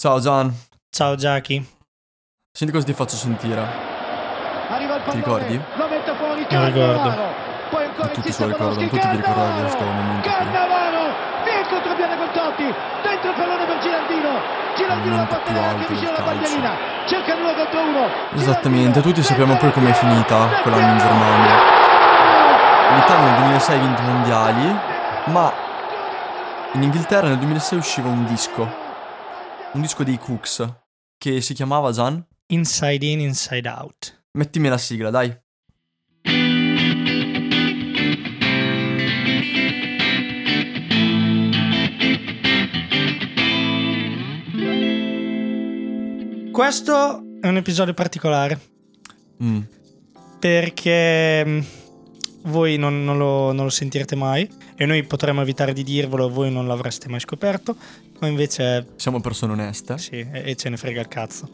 Ciao Gian, Ciao Jackie. senti cosa ti faccio sentire. Arriva il Ti ricordi? Lo mette fuori Non ricordo. Poi ancora Tutti se lo ricordano, tutti vi ricordate di questo momento qui. Cannavaro! Via il contropiede con Totti. Dentro il pallone per Girardino. Girardino la momento porta più neanche alto vicino del alla calcio. bandierina. Cerca uno contro uno. Esattamente, tutti sappiamo poi com'è finita quell'anno in. Germania. L'Italia nel 2006 ha vinto i mondiali, ma in Inghilterra nel 2006 usciva un disco, un disco dei Cooks, che si chiamava Gian. Inside in, inside out. Mettimi la sigla, dai. Questo è un episodio particolare Mm. perché mm, voi non, non lo, non lo sentirete mai e noi potremmo evitare di dirvelo, voi non l'avreste mai scoperto, ma invece Siamo persone oneste. sì, e, ce ne frega il cazzo.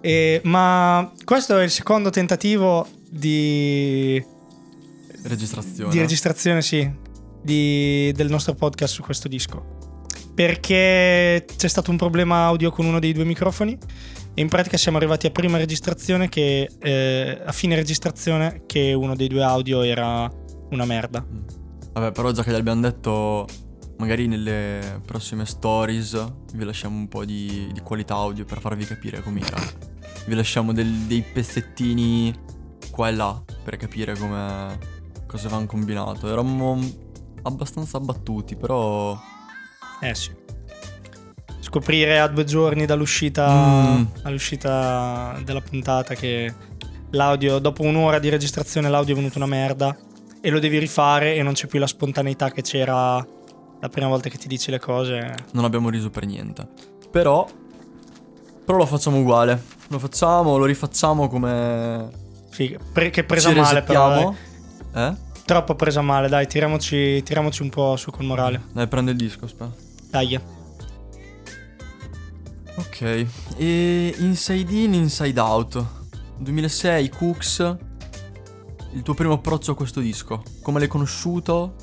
E- ma questo è il secondo tentativo di, Registrazione. di registrazione, sì, di- del nostro podcast su questo disco. Perché c'è stato un problema audio con uno dei due microfoni e in pratica siamo arrivati a prima registrazione che eh, a fine registrazione che uno dei due audio era una merda. Mm. Vabbè, però già che l'abbiamo detto, magari nelle prossime stories vi lasciamo un po' di, di qualità audio per farvi capire com'era. Vi lasciamo del- dei pezzettini qua e là per capire come cosa avevamo combinato. Eravamo abbastanza abbattuti, però Eh sì. Scoprire a due giorni dall'uscita, Mm. dall'uscita della puntata che l'audio, dopo un'ora di registrazione, l'audio è venuto una merda e lo devi rifare e non c'è più la spontaneità che c'era la prima volta che ti dici le cose. non abbiamo riso per niente. Però però lo facciamo uguale. Lo facciamo, lo rifacciamo come Figa. Pre- che presa ci male però. Eh? Troppo presa male, dai, tiriamoci, tiriamoci un po' su col morale. Dai, prendo il disco, aspetta. Dai. Ok, e Inside In, Inside Out 2006, Cooks Il tuo primo approccio a questo disco Come l'hai conosciuto?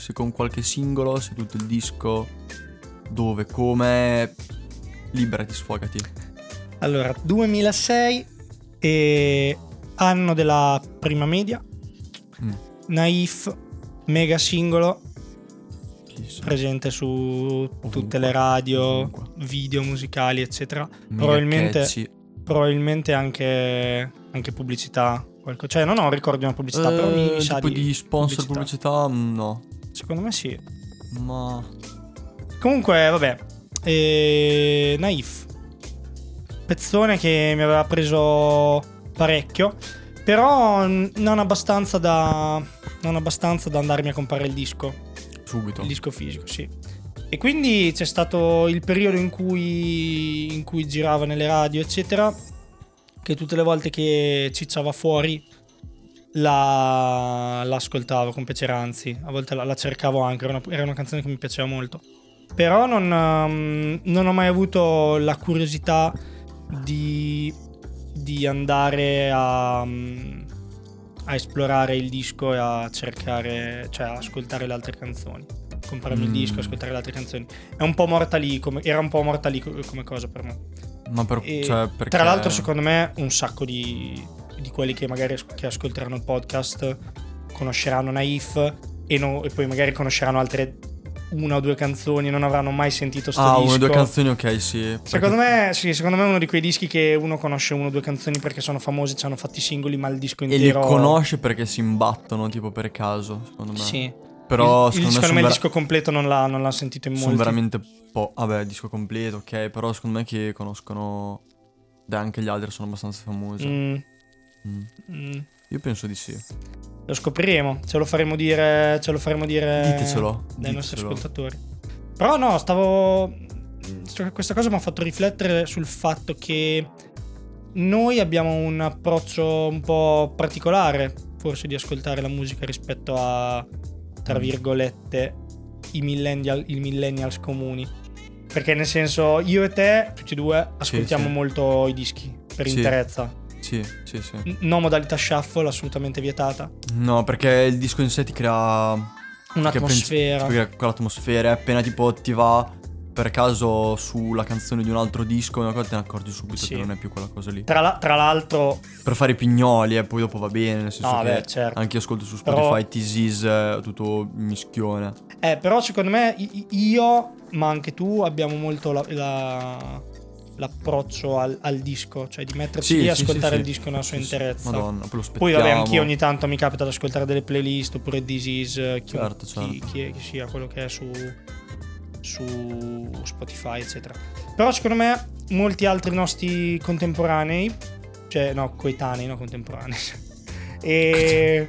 Se con qualche singolo, se tutto il disco Dove, come Liberati, sfogati Allora, 2006 e anno della prima media. Mm. Naif, mega singolo, Chissà. presente su tutte le radio, ovunque. video musicali, eccetera. Mega probabilmente- catchy. Probabilmente anche, anche pubblicità. qualco- Cioè, non ho ricordi di una pubblicità, però mi, Eh, sa tipo di, di sponsor pubblicità, mm, no Secondo me sì. Ma Comunque, vabbè. E... Naif. Pezzone che mi aveva preso parecchio. Però non abbastanza da. Non abbastanza da andarmi a comprare il disco. subito Il disco fisico, sì. E quindi c'è stato il periodo in cui, in cui girava nelle radio, eccetera. Che tutte le volte che cicciava fuori la, la ascoltavo con piacere, anzi, a volte la, la cercavo anche. Era una, era una canzone che mi piaceva molto. Però non, um, non ho mai avuto la curiosità di, di andare a, um, a esplorare il disco e a cercare, cioè a ascoltare le altre canzoni. Comprarmi il Mm. disco, ascoltare le altre canzoni. È un po' morta lì, come, era un po' morta lì co- come cosa per me. Per, cioè, perché Tra l'altro, secondo me, un sacco di, di quelli che magari che ascolteranno il podcast conosceranno Naif e, no- e poi magari conosceranno altre una o due canzoni e non avranno mai sentito sto Ah, disco. una o due canzoni, ok, sì Secondo perché- me, sì, secondo me è uno di quei dischi che uno conosce uno o due canzoni perché sono famosi, ci hanno fatti singoli, ma il disco E li intero. conosce perché si imbattono, tipo per caso, secondo me. Sì. Però il, il- secondo, secondo me me il sono, disco completo non l'ha, non l'ha sentito in sono molti. veramente po'. Vabbè, disco completo, ok. Però secondo me che conoscono. Beh, anche gli altri sono abbastanza famosi. Mm, Mm. mm. Io penso di sì. Lo scopriremo, ce lo faremo dire, ce lo faremo dire Ditecelo. dai nostri ditecelo. ascoltatori. Però no, stavo... Questa cosa mi ha fatto riflettere sul fatto che noi abbiamo un approccio un po' particolare, forse, di ascoltare la musica rispetto a, tra Mm. virgolette, i, millennial, i millennials comuni. Perché nel senso, io e te, tutti e due, ascoltiamo sì. molto i dischi per Sì. interezza. Sì, sì, sì. No modalità shuffle, assolutamente vietata. No, perché il disco in sé ti crea. Un'atmosfera. Ti crea quell'atmosfera. e Appena tipo ti va per caso sulla canzone di un altro disco, una cosa te ne accorgi subito Sì. che non è più quella cosa lì. Tra, la- tra l'altro, Per fare i pignoli e poi dopo va bene, nel senso No, che beh, certo. anche io ascolto su Però- Spotify This Is, tutto mischione. eh, però secondo me io, ma anche tu, abbiamo molto la- la- l'approccio al, al disco, cioè di metterci Sì, lì e sì, ascoltare sì, il disco nella sua interezza. Madonna, poi lo Poi aspettiamo. vabbè, anch'io ogni tanto mi capita di ascoltare delle playlist oppure Is, eh, chi, Certo, chi- certo. chi è- chi sia quello che è su, su Spotify, eccetera. Però secondo me molti altri nostri contemporanei, cioè no, coetanei, no contemporanei, e,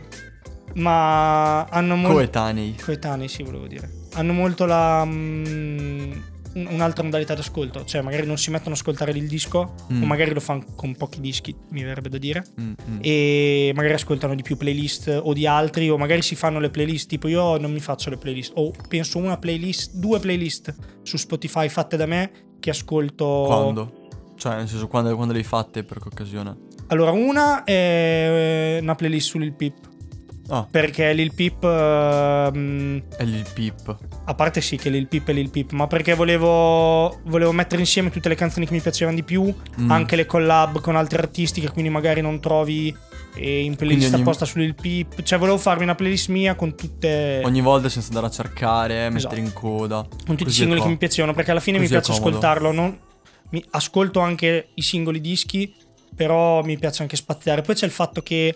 ma hanno molto... Coetanei. Coetanei, sì, volevo dire. Hanno molto la. mm, un- un'altra modalità d'ascolto. Cioè, magari non si mettono ad ascoltare il disco, Mm. o magari lo fanno con pochi dischi, mi verrebbe da dire. Mm, mm. E magari ascoltano di più playlist o di altri, o magari si fanno le playlist. Tipo, io non mi faccio le playlist. O penso una playlist, due playlist su Spotify fatte da me che ascolto. Quando? Cioè, nel senso, quando, quando le hai fatte per che occasione? Allora, una è una playlist su Lil Peep. Ah, Perché Lil Peep. ehm, è lì il Pip. A parte sì che Lil Peep è Lil Peep, ma perché volevo, volevo mettere insieme tutte le canzoni che mi piacevano di più, Mm. anche le collab con altri artisti che quindi magari non trovi eh, in playlist ogni- apposta su Lil Peep. Cioè volevo farmi una playlist mia con tutte... Ogni volta senza andare a cercare, mettere Esatto. in coda. con tutti i singoli co- che mi piacevano, perché alla fine mi piace comodo. ascoltarlo. non- mi- ascolto anche i singoli dischi, però mi piace anche spaziare. Poi c'è il fatto che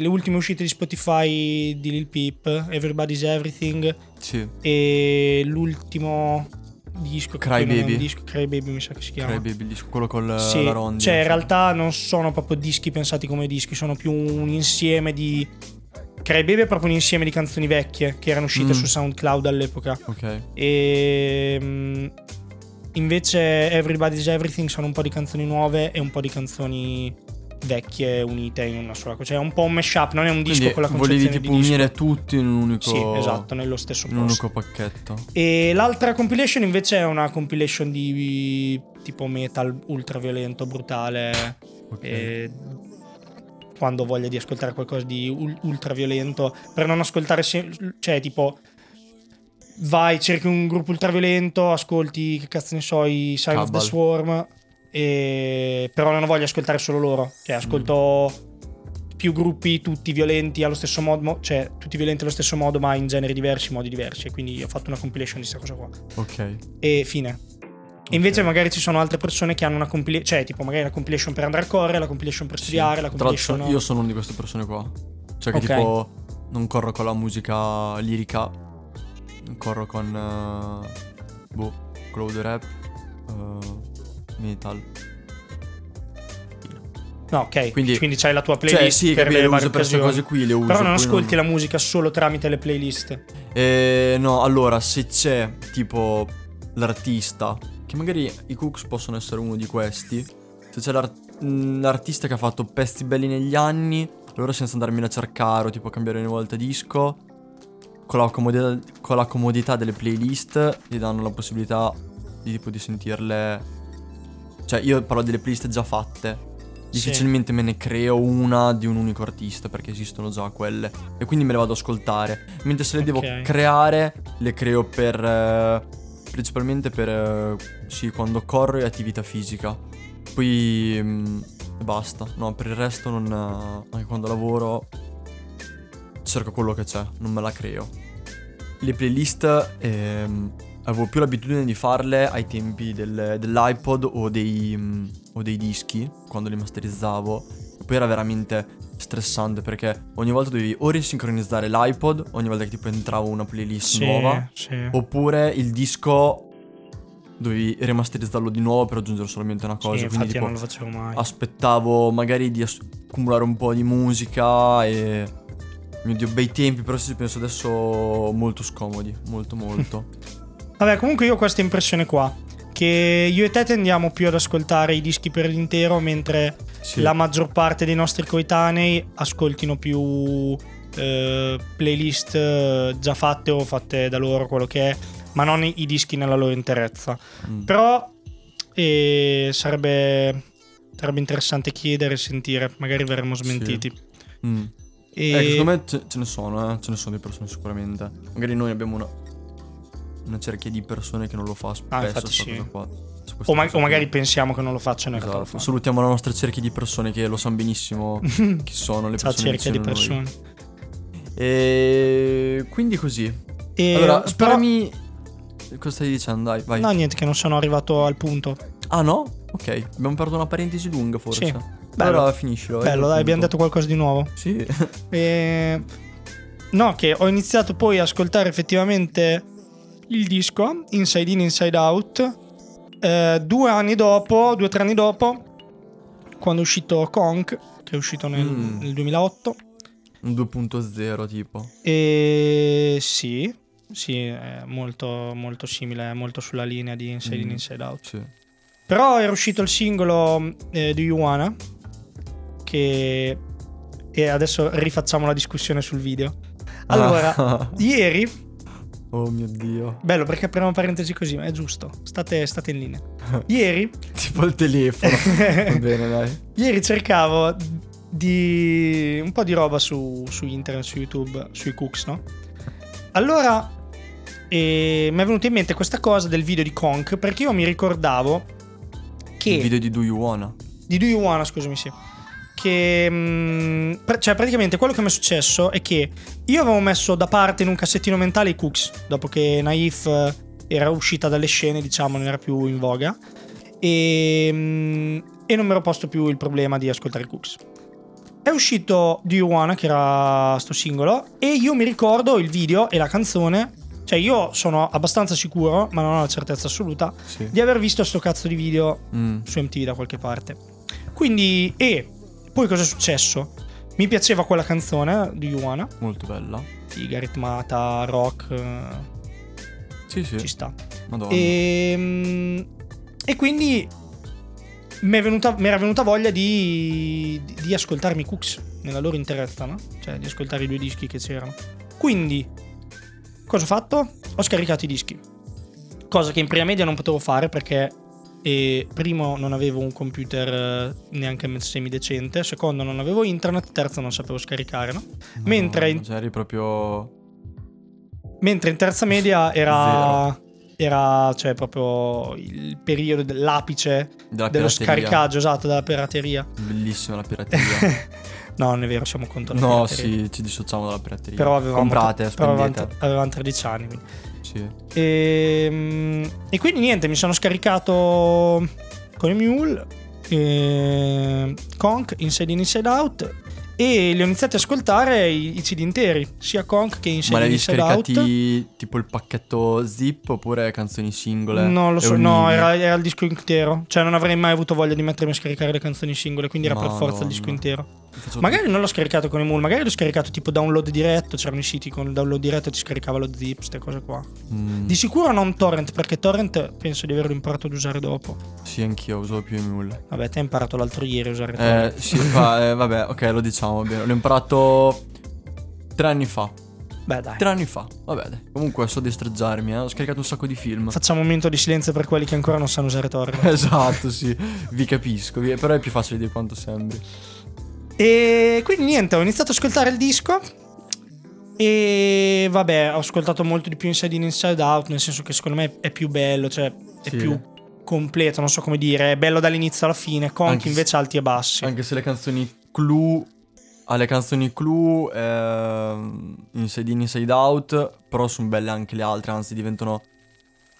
le ultime uscite di Spotify di Lil Peep, Everybody's Everything, Sì, e l'ultimo disco Cry Baby. disco, Cry Baby mi sa che si chiama. Cry Baby, il disco, quello con Sì, la rondine. cioè in realtà non sono proprio dischi pensati come dischi, sono più un insieme di Cry Baby è proprio un insieme di canzoni vecchie che erano uscite Mm. su SoundCloud all'epoca. Ok. E mm, invece Everybody's Everything sono un po' di canzoni nuove e un po' di canzoni vecchie unite in una sola cosa. Cioè è un po' un mashup, non è un disco Quindi con la volevi concezione tipo di unire tutti in un unico... Sì, esatto, nello stesso In un posto. unico pacchetto. E l'altra compilation invece è una compilation di tipo metal ultraviolento, brutale. Ok. E quando voglia di ascoltare qualcosa di ul- ultraviolento, per non ascoltare, se- cioè tipo vai, cerchi un gruppo ultraviolento, ascolti, che cazzo ne so, i Sign of the. Swarm, e... però non ho voglia di ascoltare solo loro, cioè ascolto più gruppi, tutti violenti allo stesso modo, mo- cioè tutti violenti allo stesso modo, ma in generi diversi, modi diversi, quindi ho fatto una compilation di questa cosa qua. Ok. E fine. E invece magari ci sono altre persone che hanno una compilation, cioè tipo magari la compilation per andare a correre, la compilation per Sì. studiare, la Tra l'altro compilation... sono- io sono una di queste persone qua. Cioè che Ok. tipo non corro con la musica lirica, corro con eh, boh, cloud rap, eh, metal. No, ok, Quindi- quindi, c'hai la tua playlist Cioè sì, per uso per queste cose qui, le uso. Però non ascolti la musica solo tramite le playlist. Eh, no, allora, se c'è tipo l'artista, che magari i Cooks possono essere uno di questi, se c'è l'ar- mh, l'artista che ha fatto pezzi belli negli anni, allora senza andarmene a cercare o tipo cambiare ogni volta disco, con la, comodità, con la comodità delle playlist ti danno la possibilità di tipo di sentirle... Cioè io parlo delle playlist già fatte. Sì. Difficilmente me ne creo una di un unico artista perché esistono già quelle e quindi me le vado ad ascoltare. Mentre se le devo Ok. creare, le creo per eh, principalmente per eh, sì, quando corro e attività fisica. Poi mm, e basta. No, per il resto non eh, anche quando lavoro cerco quello che c'è, non me la creo. Le playlist ehm, avevo più l'abitudine di farle ai tempi del- dell'iPod o dei, mm, o dei dischi, quando li masterizzavo. Poi era veramente stressante perché ogni volta dovevi o risincronizzare l'iPod, ogni volta che tipo entrava una playlist nuova, sì. oppure il disco dovevi rimasterizzarlo di nuovo per aggiungere solamente una Sì, cosa. infatti quindi tipo non lo facevo mai. aspettavo magari di accumulare un po' di musica e... Mio dio, bei tempi, però ci penso adesso molto scomodi, molto molto. Vabbè, comunque io ho questa impressione qua. Che io e te tendiamo più ad ascoltare i dischi per l'intero, mentre Sì. la maggior parte dei nostri coetanei ascoltino più eh, playlist eh, già fatte o fatte da loro, quello che è, ma non i, i dischi nella loro interezza. Mm. Però eh, sarebbe, sarebbe interessante chiedere e sentire, magari verremo smentiti. Mm. E... Eh, secondo me ce, ce ne sono, eh. ce ne sono di persone sicuramente. Magari noi abbiamo una... una cerchia di persone che non lo fa spesso Ah, infatti sì. cosa qua. O, ma- cosa o magari pensiamo che non lo facciano lo Esatto. fanno. Salutiamo la nostra cerchia di persone che lo sanno benissimo chi sono le Ciao persone cerchia di noi. persone. E quindi così. E allora, però- sparami Cosa stai dicendo? Dai, vai. No, niente, che non sono arrivato al punto. Ah no? Ok, abbiamo aperto una parentesi lunga forse. Sì. Bello. Allora finiscilo. vai, Bello, dai, abbiamo detto qualcosa di nuovo. Sì. E... No, che ho iniziato poi a ascoltare effettivamente il disco Inside In, Inside Out. eh, due anni dopo, due o tre anni dopo, quando è uscito Conk, che è uscito nel, Mm. nel 2008. Un 2.0 tipo. E sì, sì, è molto, molto simile, è molto sulla linea di Inside In, Mm. Inside Out. Sì. Però era uscito il singolo eh, Do You Wanna che e adesso rifacciamo la discussione sul video. Allora, Ah. ieri, oh mio dio. bello perché apriamo parentesi così, ma è giusto, state, state in linea. Ieri, tipo il telefono. Va bene, dai. ieri cercavo di un po' di roba su, su internet, su YouTube, sui cooks, no? Allora, eh, mi è venuta in mente questa cosa del video di Conk perché io mi ricordavo che... Il video di Do You Wanna. Di Do You Wanna, scusami, sì. Che. mm, pr- cioè, praticamente quello che mi è successo è che io avevo messo da parte in un cassettino mentale i Cooks, dopo che Naif eh, era uscita dalle scene, diciamo, non era più in voga. E, mm, e non mi ero posto più il problema di ascoltare i Cooks. È uscito Do You Wanna, che era sto singolo, e io mi ricordo il video e la canzone. Cioè, io sono abbastanza sicuro, ma non ho la certezza assoluta, Sì. di aver visto sto cazzo di video Mm. su MTV da qualche parte. Quindi, e poi cosa è successo? Mi piaceva quella canzone di Yuana, Molto bella. figa, ritmata, rock, eh, Sì, sì. ci sta. Madonna. E, e quindi mi venuta- mi era venuta voglia di, di, ascoltarmi Cooks nella loro interezza, no? Cioè di ascoltare i due dischi che c'erano. Quindi, cosa ho fatto? Ho scaricato i dischi. Cosa che in prima media non potevo fare perché eh, primo non avevo un computer eh, neanche semidecente, secondo non avevo internet, terzo non sapevo scaricare, no? Madonna, mentre in- Cioè, eri proprio... Mentre in terza media era, era cioè proprio il periodo dell'apice Della dello pirateria. scaricaggio, esatto, della pirateria. Bellissima la pirateria. no, non è vero, siamo contro la no, pirateria. sì, ci dissociamo dalla pirateria. Però avevamo, Comprate, però avevamo, avevamo 13 anni. quindi. Sì. E, e quindi niente, mi sono scaricato con il Mule, eh, Conk, Inside In, Inside Out e li ho iniziati a ascoltare i, i CD interi, sia Conk che Ma Inside li In, avevi Inside Out. scaricati tipo il pacchetto zip oppure canzoni singole? Non lo e so, no, era, era il disco intero. Cioè, non avrei mai avuto voglia di mettermi a scaricare le canzoni singole, quindi era per forza il disco Madonna. intero. Magari non l'ho scaricato con i Mule, magari l'ho scaricato tipo download diretto. C'erano i siti con il download diretto e ti scaricava lo zip, queste cose qua. Mm, Di sicuro non torrent, perché torrent penso di averlo imparato ad usare dopo. Sì, anch'io uso più Emule. Vabbè, te hai imparato l'altro ieri a usare torrent. Eh, sì, va- eh, vabbè, ok, lo diciamo bene. L'ho imparato tre anni fa. Beh, dai. Tre anni fa. Vabbè, dai. Comunque so destreggiarmi, eh. Ho scaricato un sacco di film. Facciamo un momento di silenzio per quelli che ancora non sanno usare torrent. esatto, sì. Vi capisco. Però è più facile di quanto sembri. E quindi niente, ho iniziato ad ascoltare il disco. E vabbè, ho ascoltato molto di più Inside In Inside Out, nel senso che secondo me è più bello, cioè è Sì. più completo, non so come dire, è bello dall'inizio alla fine, se- invece alti e bassi. Anche se le canzoni Clue. Alle canzoni Clue, ehm, Inside In, Inside Out, però sono belle anche le altre, anzi diventano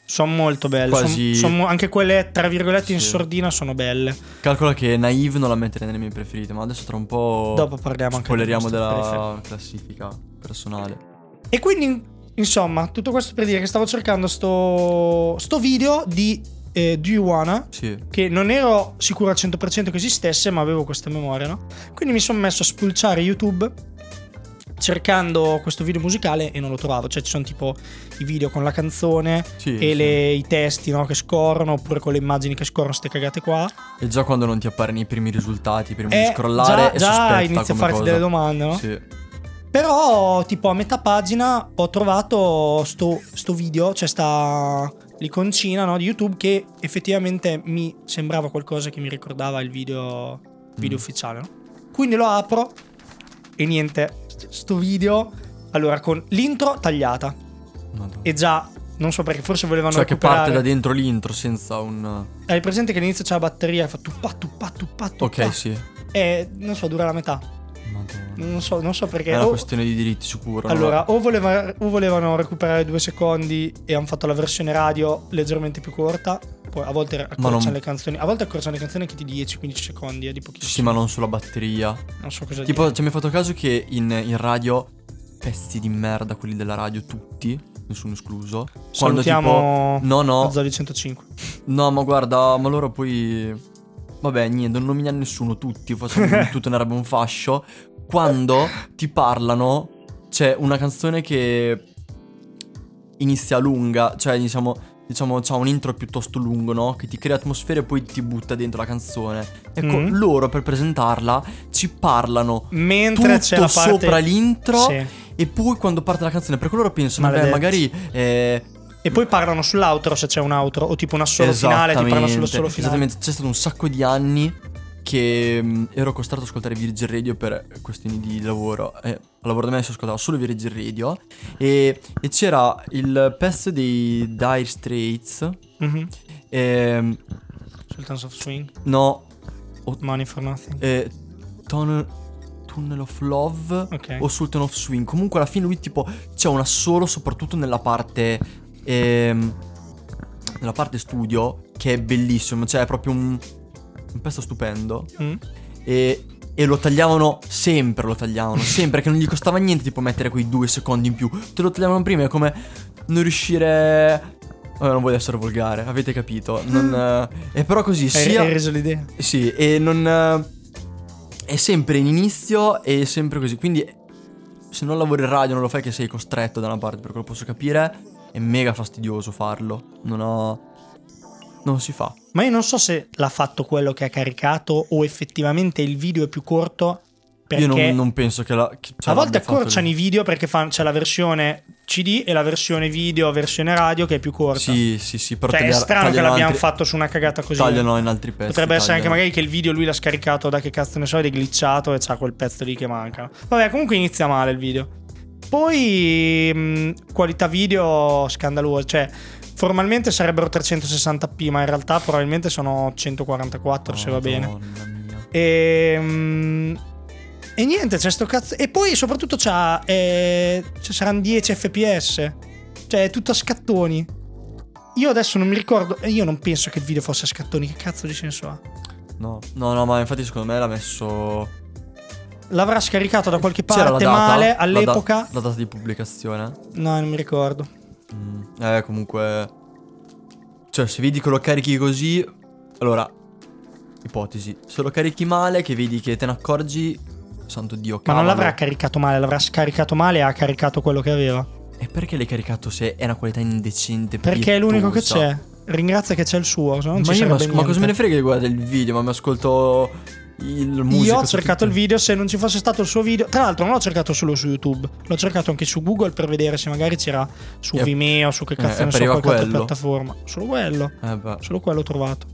Sono molto belle, son- Quasi- son mo- anche quelle tra virgolette in Sì. sordina sono belle. Calcola che Naive non la metterei nelle mie preferite, ma adesso tra un po'. Dopo parliamo anche spoileriamo della classifica personale. E quindi, insomma, tutto questo per dire che stavo cercando sto, sto video di eh, Do You Wanna, Sì. che non ero sicuro al 100% che esistesse, ma avevo questa memoria, no? Quindi mi sono messo a spulciare YouTube cercando questo video musicale e non lo trovavo. Cioè, ci sono tipo i video con la canzone Sì, e sì. le- i testi no, che scorrono, oppure con le immagini che scorrono, ste cagate qua. E già quando non ti appaiono i primi risultati, prima E di scrollare, già, già sospetta inizi a farti cosa. delle domande, no? Sì. Però, tipo, a metà pagina ho trovato sto, sto video, cioè sta l'iconcina no, di YouTube che effettivamente mi sembrava qualcosa che mi ricordava il video, video Mm. ufficiale. no? Quindi lo apro e niente, sto video, allora con l'intro tagliata Madonna. e già Non so perché, forse volevano Cioè che recuperare. parte da dentro l'intro senza un... Hai presente che all'inizio c'è la batteria e fa tuppa, tuppa, tuppa, tuppa. Ok, sì. E non so, dura la metà. Non so, non so perché. È una o- questione di diritti sicuro. allora, o, voleva- o volevano recuperare due secondi e hanno fatto la versione radio leggermente più corta. Poi a volte accorciano non- le canzoni. A volte accorciano le canzoni anche di 10-15 secondi, è di pochissimo. Sì, ma non sulla batteria. Non so cosa Tipo, dire. ci mi hai fatto caso che in, in radio, pezzi di merda, quelli della radio, tutti, nessuno escluso. Quando Salutiamo tipo... No, no, Zoli 105. no, ma guarda, ma loro poi... Vabbè, niente, non nominiamo nessuno, tutti, facciamo tutto narebbe un fascio. Quando ti parlano, c'è una canzone che inizia lunga, cioè diciamo, diciamo c'ha un intro piuttosto lungo, no? Che ti crea atmosfera e poi ti butta dentro la canzone. Ecco, Mm. loro per presentarla ci parlano Mentre c'è la parte sopra l'intro Sì. e poi quando parte la canzone, perché loro pensano, beh, magari... eh, E poi parlano sull'outro se c'è un outro o tipo una solo finale, ti parlano sullo solo finale. Esattamente, c'è stato un sacco di anni che mh, ero costretto ad ascoltare Virgin Radio per questioni di lavoro. E al lavoro da me si ascoltava solo Virgin Radio. E, e c'era il pezzo dei Dire Straits. Mhm. ehm, Sultans of Swing, no, Money for Nothing. eh, Tunnel, Tunnel of Love. Ok. o Sultan of Swing. Comunque alla fine lui tipo c'è una solo, soprattutto nella parte ehm, nella parte studio che è bellissimo, cioè è proprio un, un pezzo stupendo Mm. e, e lo tagliavano sempre, lo tagliavano sempre che non gli costava niente tipo mettere quei due secondi in più. Te lo tagliavano prima è come non riuscire Vabbè, non voglio essere volgare, avete capito. Non, eh, e però così sia hai reso l'idea? sì, e non. eh, È sempre in inizio e sempre così. Quindi, se non lavori in radio, non lo fai che sei costretto da una parte, perché lo posso capire. È mega fastidioso farlo. Non ho. Non si fa. Ma io non so se l'ha fatto quello che ha caricato o effettivamente il video è più corto. Perché Io non, non penso che la. che- cioè, a volte accorciano i video perché fan- c'è la versione CD e la versione video, versione radio che è più corta. Sì, sì, sì. Però Cioè, è taglia- strano che tagliano l'abbiamo altri- fatto su una cagata così. Tagliano in altri pezzi. Potrebbe essere anche tagliano. magari che il video lui l'ha scaricato da che cazzo ne so ed è glitchato e c'ha quel pezzo lì che manca. Vabbè, comunque inizia male il video. Poi mh, qualità video scandalosa, cioè formalmente sarebbero 360p, ma in realtà probabilmente sono 144 se va bene. E, mm, e niente, c'è sto cazzo. E poi soprattutto c'ha. eh, ci saranno 10 fps. Cioè, è tutto a scattoni. Io adesso non mi ricordo. Io non penso che il video fosse a scattoni. Che cazzo di senso ha? No, no, no, ma infatti secondo me l'ha messo. L'avrà scaricato da qualche C'era la parte data? male La da- all'epoca. La, data di pubblicazione? No, non mi ricordo. Mm, eh, comunque. Cioè, se vedi che lo carichi così. Allora, ipotesi. Se lo carichi male, che vedi che te ne accorgi. Santo Dio, Ma cavolo. non l'avrà caricato male, l'avrà scaricato male e ha caricato quello che aveva. E perché l'hai caricato se è una qualità indecente? Perché è l'unico che pietosa? c'è. Ringrazia che c'è il suo. Se no non Ma, ci io ma, ma cosa me ne frega di guardare il video? Ma mi ascolto il musica. Io ho cercato il video, se non ci fosse stato il suo video. Tra l'altro, non l'ho cercato solo su YouTube, l'ho cercato anche su Google per vedere se magari c'era su E- Vimeo, su che eh, cazzo e ne so, qualche altra quello? piattaforma. Solo quello, Eh, solo quello ho trovato.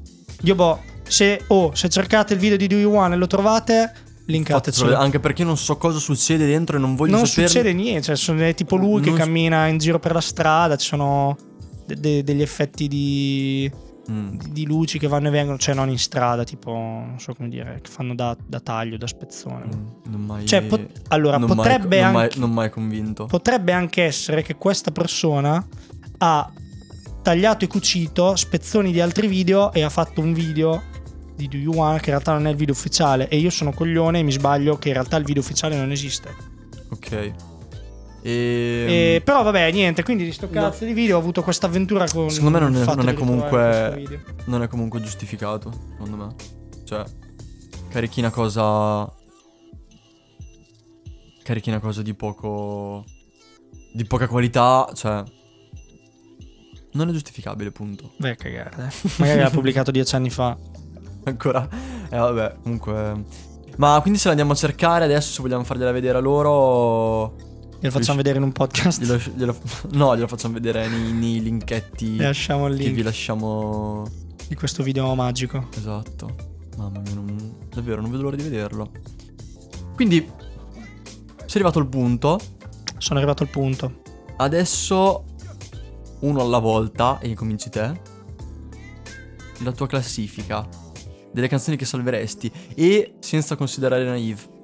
Io, boh, se, oh, se cercate il video di Do You One e lo trovate, linkatecelo. Anche perché non so cosa succede dentro e non voglio Non saperlo. succede niente, cioè, sono è tipo lui che Non- cammina in giro per la strada, ci sono de- de- degli effetti di, Mm. di- di luci che vanno e vengono, cioè non in strada, tipo, non so come dire, che fanno da, da taglio, da spezzone. Mm, Non mai. Cioè, pot- allora, non mai- potrebbe non mai- anche- non mai convinto. Potrebbe anche essere che questa persona ha tagliato e cucito spezzoni di altri video e ha fatto un video di Do You One che in realtà non è il video ufficiale e io sono coglione e mi sbaglio che in realtà il video ufficiale non esiste. Ok. E... E- però vabbè, niente, quindi di sto Ehm, No. cazzo di video ho avuto questa avventura con Secondo me non è- non è comunque-. Non è comunque giustificato, secondo me. Cioè, carichi una cosa. Carichi una cosa di poco. di poca qualità, cioè. Non è giustificabile, punto. Beh, cagare. dai. Magari l'ha pubblicato dieci anni fa. Ancora. Eh, vabbè, comunque. Ma quindi se la andiamo a cercare adesso, se vogliamo fargliela vedere a loro. Glielo facciamo vedere in un podcast. Glielo, glielo- no, glielo facciamo vedere nei, nei linketti E lasciamo il che vi link lasciamo. di questo video magico. Esatto. Mamma mia, non- davvero, non vedo l'ora di vederlo. Quindi, sei arrivato al punto. Sono arrivato al punto. Adesso uno alla volta e cominci te. La tua classifica delle canzoni che salveresti e senza considerare Naive.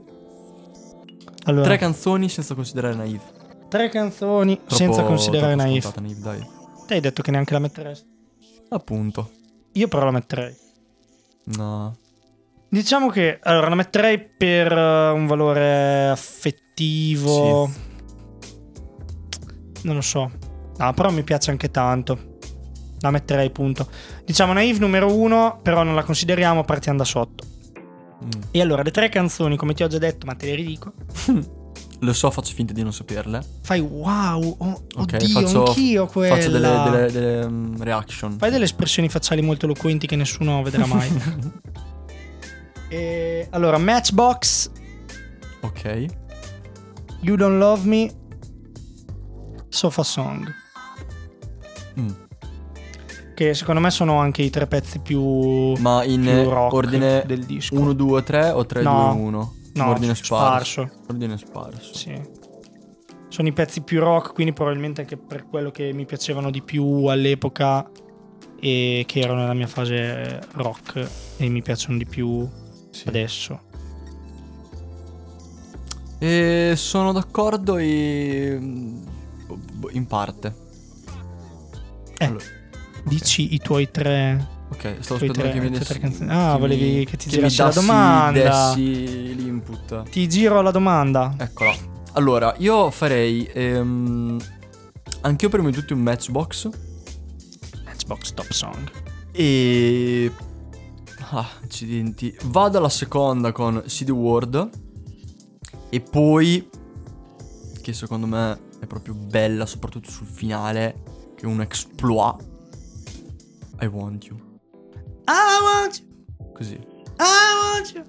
Allora, Tre tre, canzoni senza considerare Naive. canzoni Troppo- senza considerare troppo Naif. scontata, Naive, dai. Te hai detto che neanche la metteresti. Appunto. Io però la metterei. No. Diciamo che allora la metterei per eh, un valore affettivo. Non lo so. No, però mi piace anche tanto. La metterei, punto. Diciamo Naive numero uno, però non la consideriamo, partiamo da sotto. Mm. E allora, le tre canzoni, come ti ho già detto, ma te le ridico. Lo so, faccio finta di non saperle. Fai wow, oh, Ok, oddio, faccio, anch'io quella. faccio delle, delle- delle, mm, reaction. Fai delle espressioni facciali molto eloquenti che nessuno vedrà mai. e, allora, Matchbox, ok. You Don't Love Me, Sofa Song. Mm. Che secondo me sono anche i tre pezzi più, Ma in più rock ordine del disco. 1, 2, 3 o 3, No. 2, 1? No, ordine sparso. sparso. Ordine sparso. Sì. Sono i pezzi più rock, quindi probabilmente anche per quello che mi piacevano di più all'epoca e che erano nella mia fase rock e mi piacciono di più Sì. adesso. E sono d'accordo e... In parte. Eh, Allora, Dici i tuoi tre ok, stavo aspettando che mi dessi... canzoni. Ah, che volevi che ti mi girassi la dassi- domanda. dessi l'input. Ti giro la domanda. Eccola. Allora, io farei... Ehm, anch'io prima di tutto un matchbox. Xbox Top Song. E... Ah, accidenti. Vado alla seconda con the World. E poi... Che secondo me è proprio bella, soprattutto sul finale. Che è un exploit. I want you. I want you, Così. I want you.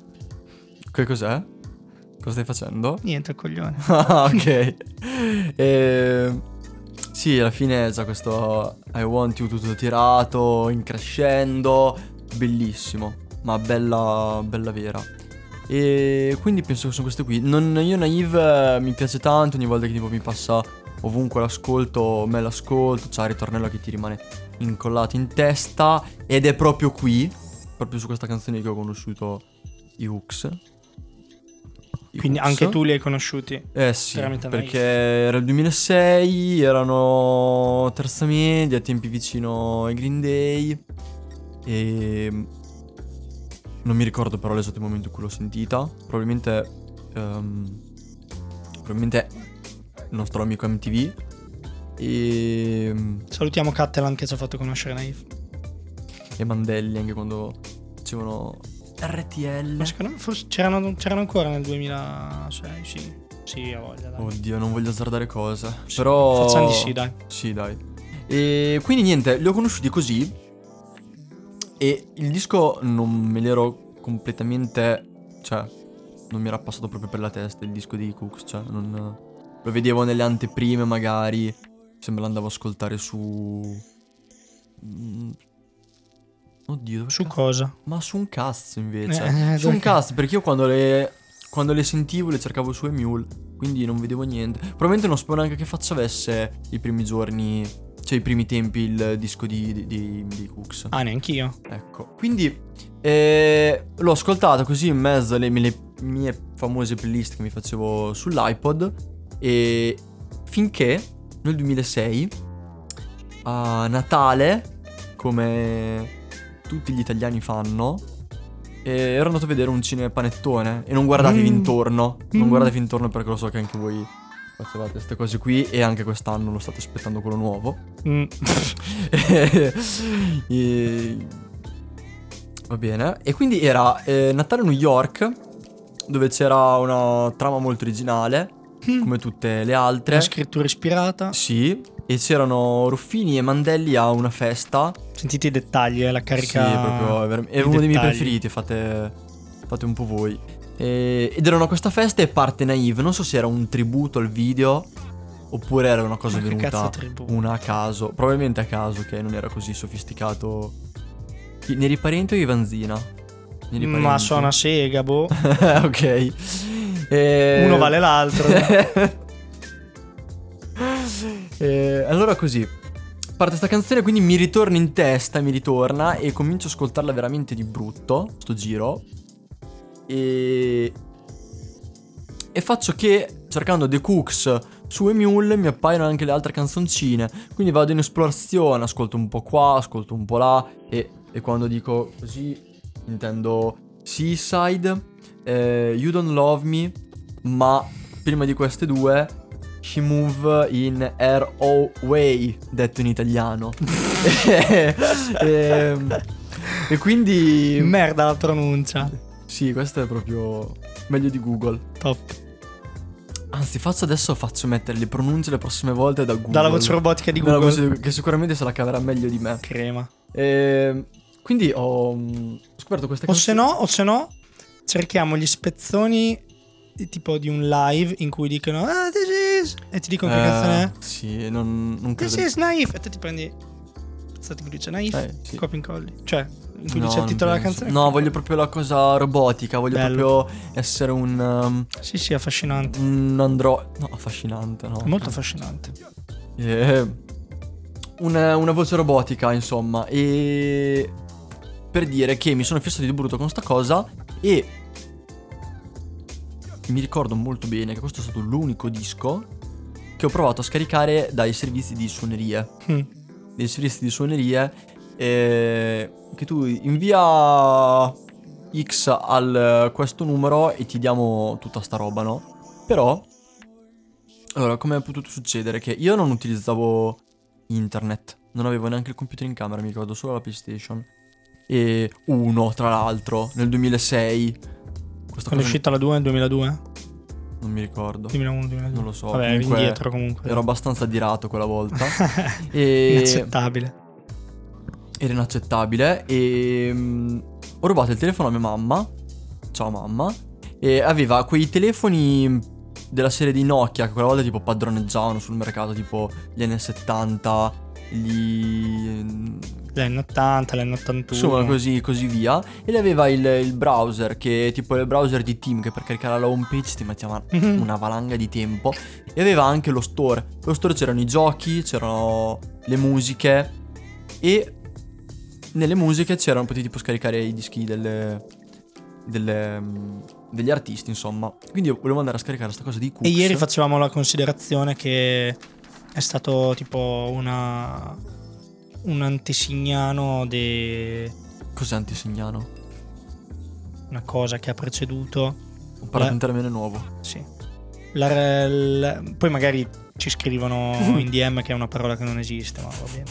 Che cos'è? Cosa stai facendo? Niente, coglione. Ah, ok. E... Sì, alla fine c'è questo I want you tutto tirato, in crescendo, bellissimo, ma bella, bella vera. E quindi penso che sono queste qui. Non, io Naive eh, mi piace tanto, ogni volta che tipo mi passa ovunque l'ascolto, me l'ascolto, c'ha il ritornello che ti rimane incollato in testa ed è proprio qui, proprio su questa canzone che ho conosciuto i Hooks. I Quindi Hooks. anche tu li hai conosciuti. Eh sì, perché Naive. era il 2006, erano terza media, tempi vicino ai Green Day e non mi ricordo però l'esatto momento in cui l'ho sentita, probabilmente ehm, probabilmente il nostro amico MTV e, Salutiamo Cattelan che ci ha fatto conoscere Naif. e Mandelli anche quando facevano RTL. Ma secondo me forse c'erano, c'erano ancora nel 2006, sì. Sì, a voglia, dai. Oddio, non voglio azzardare cose, Sì, però Facciamo di sì, dai. Sì, dai. E quindi niente, li ho conosciuti così. E il disco non me l'ero completamente. Cioè, non mi era passato proprio per la testa il disco di Cooks. Cioè, non. Lo vedevo nelle anteprime, magari. Se me l'andavo a ascoltare su. Mm, Oddio, Su cazzo- cosa? Ma su un cast invece. Eh, su un cast, perché io quando le. Quando le sentivo le cercavo su Emule. Quindi non vedevo niente. Probabilmente non sapevo neanche che faccia avesse i primi giorni. Cioè i primi tempi il disco di, di, di, di Cooks. Ah, neanch'io. Ecco. Quindi eh, l'ho ascoltato così in mezzo alle mie, mie famose playlist che mi facevo sull'iPod. E finché nel 2006 a Natale, come tutti gli italiani fanno, ero andato a vedere un cinepanettone e non guardatevi Mm. intorno. Non Mm. guardatevi intorno perché lo so che anche voi facevate queste cose qui e anche quest'anno lo state aspettando quello nuovo. Mm. E- Va bene. E quindi era eh, Natale a New York, dove c'era una trama molto originale, Mm. come tutte le altre. Una scrittura ispirata. Sì. E c'erano Ruffini e Mandelli a una festa. Sentite i dettagli, eh, la carica. Sì, proprio. È, ver- è uno dei miei dettagli. preferiti. Fate, fate un po' voi. E- ed erano a questa festa e parte Naive. Non so se era un tributo al video. Oppure era una cosa Ma venuta una a caso. Probabilmente a caso, che non era così sofisticato. Ne eri parente o Ivanzina? Ne Ma sono a sega, boh. ok. E- Uno vale l'altro. E allora così. parte sta canzone, quindi mi ritorna in testa, mi ritorna e comincio a ascoltarla veramente di brutto, sto giro. E... E faccio che, cercando The Cooks su Emule, mi appaiono anche le altre canzoncine. Quindi vado in esplorazione, ascolto un po' qua, ascolto un po' là. E, e quando dico così, intendo Seaside, eh, You Don't Love Me, ma prima di queste due She Move in R.O. Way, detto in italiano. e, e, e quindi... Merda la pronuncia. Sì, questo è proprio meglio di Google. Top. Anzi, faccio adesso faccio mettere le pronunce le prossime volte da Google. Dalla voce robotica di Google. voce- che sicuramente se la caverà meglio di me. Crema. E, quindi ho, mm, scoperto queste O se no, o se no, cerchiamo gli spezzoni tipo di un live in cui dicono Ah, this is... E ti dicono che canzone è. Eh, Sì, non, non This credo. is Naif. E te ti prendi... Pezzati in cui dice Naif. Eh, sì. Copy and colli. Cioè, in cui No, dice il titolo della canzone. No, voglio proprio la cosa robotica. Voglio Bello. proprio essere un. um, Sì, sì, affascinante. un andro. No, affascinante, no. Molto affascinante. Eh, una, una voce robotica, insomma. E. Per dire che mi sono fissato di brutto con sta cosa. E. Mi ricordo molto bene che questo è stato l'unico disco che ho provato a scaricare dai servizi di suonerie. Mm. dei servizi di suonerie eh, che tu invia X al questo numero e ti diamo tutta sta roba, no? Però allora, come è potuto succedere che io non utilizzavo internet, non avevo neanche il computer in camera, mi ricordo solo la PlayStation. E uno, tra l'altro, nel 2006. Questa Quando è uscita la 2 nel 2002? non mi ricordo. 2001, 2002. Non lo so, Vabbè, comunque indietro comunque. Ero abbastanza dirato quella volta. e Inaccettabile. era inaccettabile e mm, ho rubato il telefono a mia mamma. Ciao mamma. E aveva quei telefoni della serie di Nokia che quella volta tipo padroneggiavano sul mercato, tipo gli N70, gli L'N80, l'N81. Insomma, così, così via. E aveva il, il browser, che è tipo il browser di Team, che per caricare la home page ti metteva Mhm. una valanga di tempo. E aveva anche lo store. Lo store c'erano i giochi, c'erano le musiche. E nelle musiche c'erano, potevi tipo scaricare i dischi delle. delle, mm, degli artisti, insomma. Quindi io volevo andare a scaricare questa cosa di Cooks. E ieri facevamo la considerazione che è stato tipo una un antesignano di Cos'è antisignano? una cosa che ha preceduto. Un termine nuovo. Sì. La- la- poi magari ci scrivono in DM che è una parola che non esiste, ma va bene.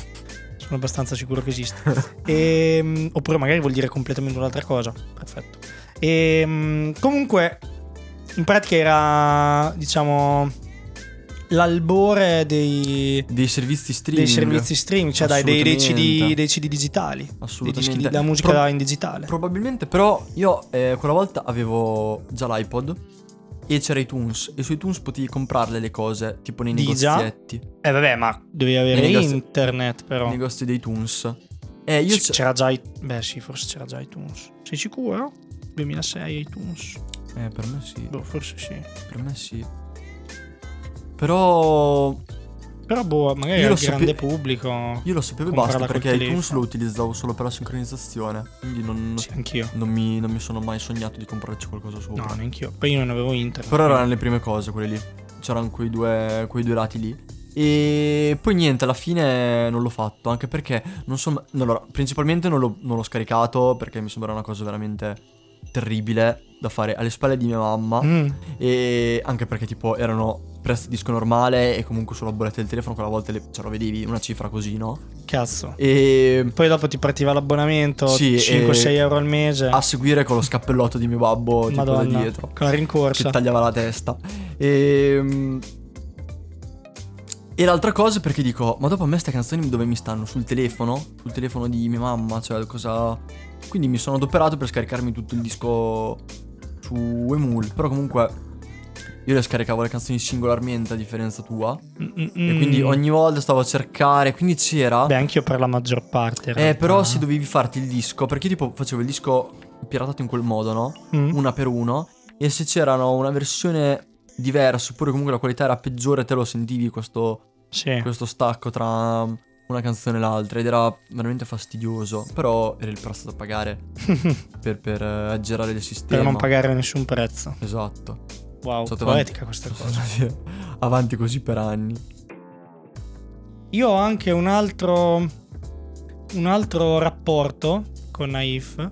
Sono abbastanza sicuro che esiste. Ehm, oppure magari vuol dire completamente un'altra cosa. Perfetto. Ehm, comunque, in pratica era, diciamo, l'albore dei, Dei servizi streaming. dei servizi streaming, cioè dai, dei, dei CD, dei CD digitali. Dei Assolutamente. dischi di- della musica Pro- in digitale. Probabilmente però io eh, quella volta avevo già l'iPod e c'era iTunes e su iTunes potevi comprarle le cose tipo nei Di negozietti, Eh vabbè, ma dovevi avere Nei internet però. nei negozi di iTunes. Eh, io c- c'era già i- Beh sì, forse c'era già iTunes. Sei sicuro? 2006 iTunes. eh, per me sì, Boh, forse sì. per me sì. Però Però boh, magari Io lo sape- grande pubblico. io lo sapevo e basta perché iTunes telefono. lo utilizzavo solo per la sincronizzazione, quindi non, Sì, anch'io. non mi, non mi sono mai sognato di comprarci qualcosa sopra. No, neanch'io. Poi io non avevo internet. Però erano le prime cose quelle lì. C'erano quei due, quei due lati lì. E poi niente, alla fine non l'ho fatto. Anche perché non so. Allora, principalmente non l'ho, non l'ho scaricato perché mi sembra una cosa veramente terribile da fare alle spalle di mia mamma. Mm, E anche perché, tipo, erano prezzo disco normale e comunque sulla bolletta del telefono quella volta le- ce lo vedevi una cifra così, no? cazzo. E Poi dopo ti partiva l'abbonamento, Sì, 5-6 e- euro al mese. a seguire con lo scappellotto di mio babbo tipo da Madonna, dietro. con la rincorsa. che tagliava la testa. E, e l'altra cosa è perché dico, ma dopo a me queste canzoni dove mi stanno? Sul telefono? Sul telefono di mia mamma, cioè cosa... Quindi mi sono adoperato per scaricarmi tutto il disco su Emul, però comunque io le scaricavo le canzoni singolarmente a differenza tua. Mm, mm, E quindi ogni volta stavo a cercare, quindi c'era... Beh, anch'io per la maggior parte. eh, però se dovevi farti il disco, perché io tipo facevo il disco piratato in quel modo, no? Mm. una per uno e se c'erano una versione diversa oppure comunque la qualità era peggiore te lo sentivi questo, Sì. questo stacco tra una canzone e l'altra ed era veramente fastidioso. Però era il prezzo da pagare per, per eh, aggirare il sistema. per non pagare nessun prezzo. Esatto. Wow, Sotto poetica questa cosa. Avanti così per anni. Io ho anche un altro un altro rapporto con Naif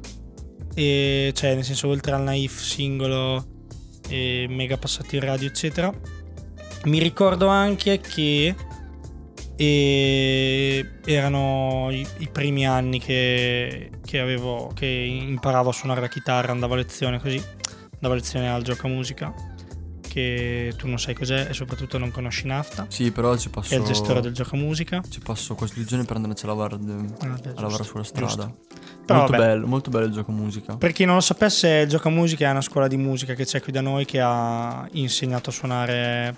e cioè nel senso oltre al Naif singolo e mega passato in radio eccetera mi ricordo anche che e erano i, i primi anni che, che avevo che imparavo a suonare la chitarra andavo a lezione così andavo a lezione al gioco musica che tu non sai cos'è e soprattutto non conosci Nafta Sì, però ci passo. che è il gestore del gioco musica Ci passo questi due giorni per andarci a lavorare, Ah, beh, a lavorare sulla strada. molto vabbè. bello, molto bello il gioco musica. Per chi non lo sapesse, il Gioca Musica è una scuola di musica che c'è qui da noi che ha insegnato a suonare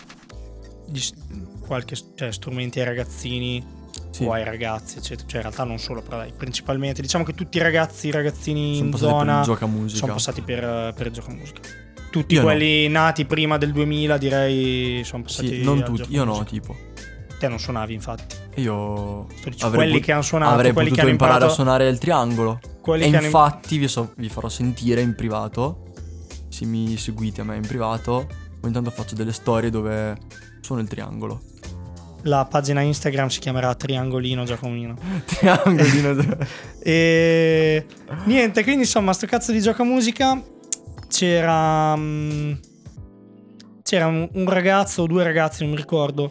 qualche cioè, strumenti ai ragazzini Sì. o ai ragazzi, eccetera. Cioè, in realtà non solo, però dai, principalmente diciamo che tutti i ragazzi, i ragazzini Sono in zona sono passati per, per il Gioca Musica. Tutti Io no. quelli nati prima del 2000, direi, sono passati Sì, non tutti, io no, tipo. Te non suonavi, infatti. Io Sto dicendo, avrei quelli pot- che hanno suonato, avrei quelli che potuto hanno imparare imparato, a suonare il triangolo. quelli E che hanno infatti vi, so- vi farò sentire in privato, se mi seguite a me in privato, ogni tanto faccio delle storie dove suono il triangolo. la pagina Instagram si chiamerà Triangolino Giacomino. Triangolino. E niente, quindi insomma, sto cazzo di gioca musica c'era mm, c'era un, un ragazzo o due ragazzi, non mi ricordo,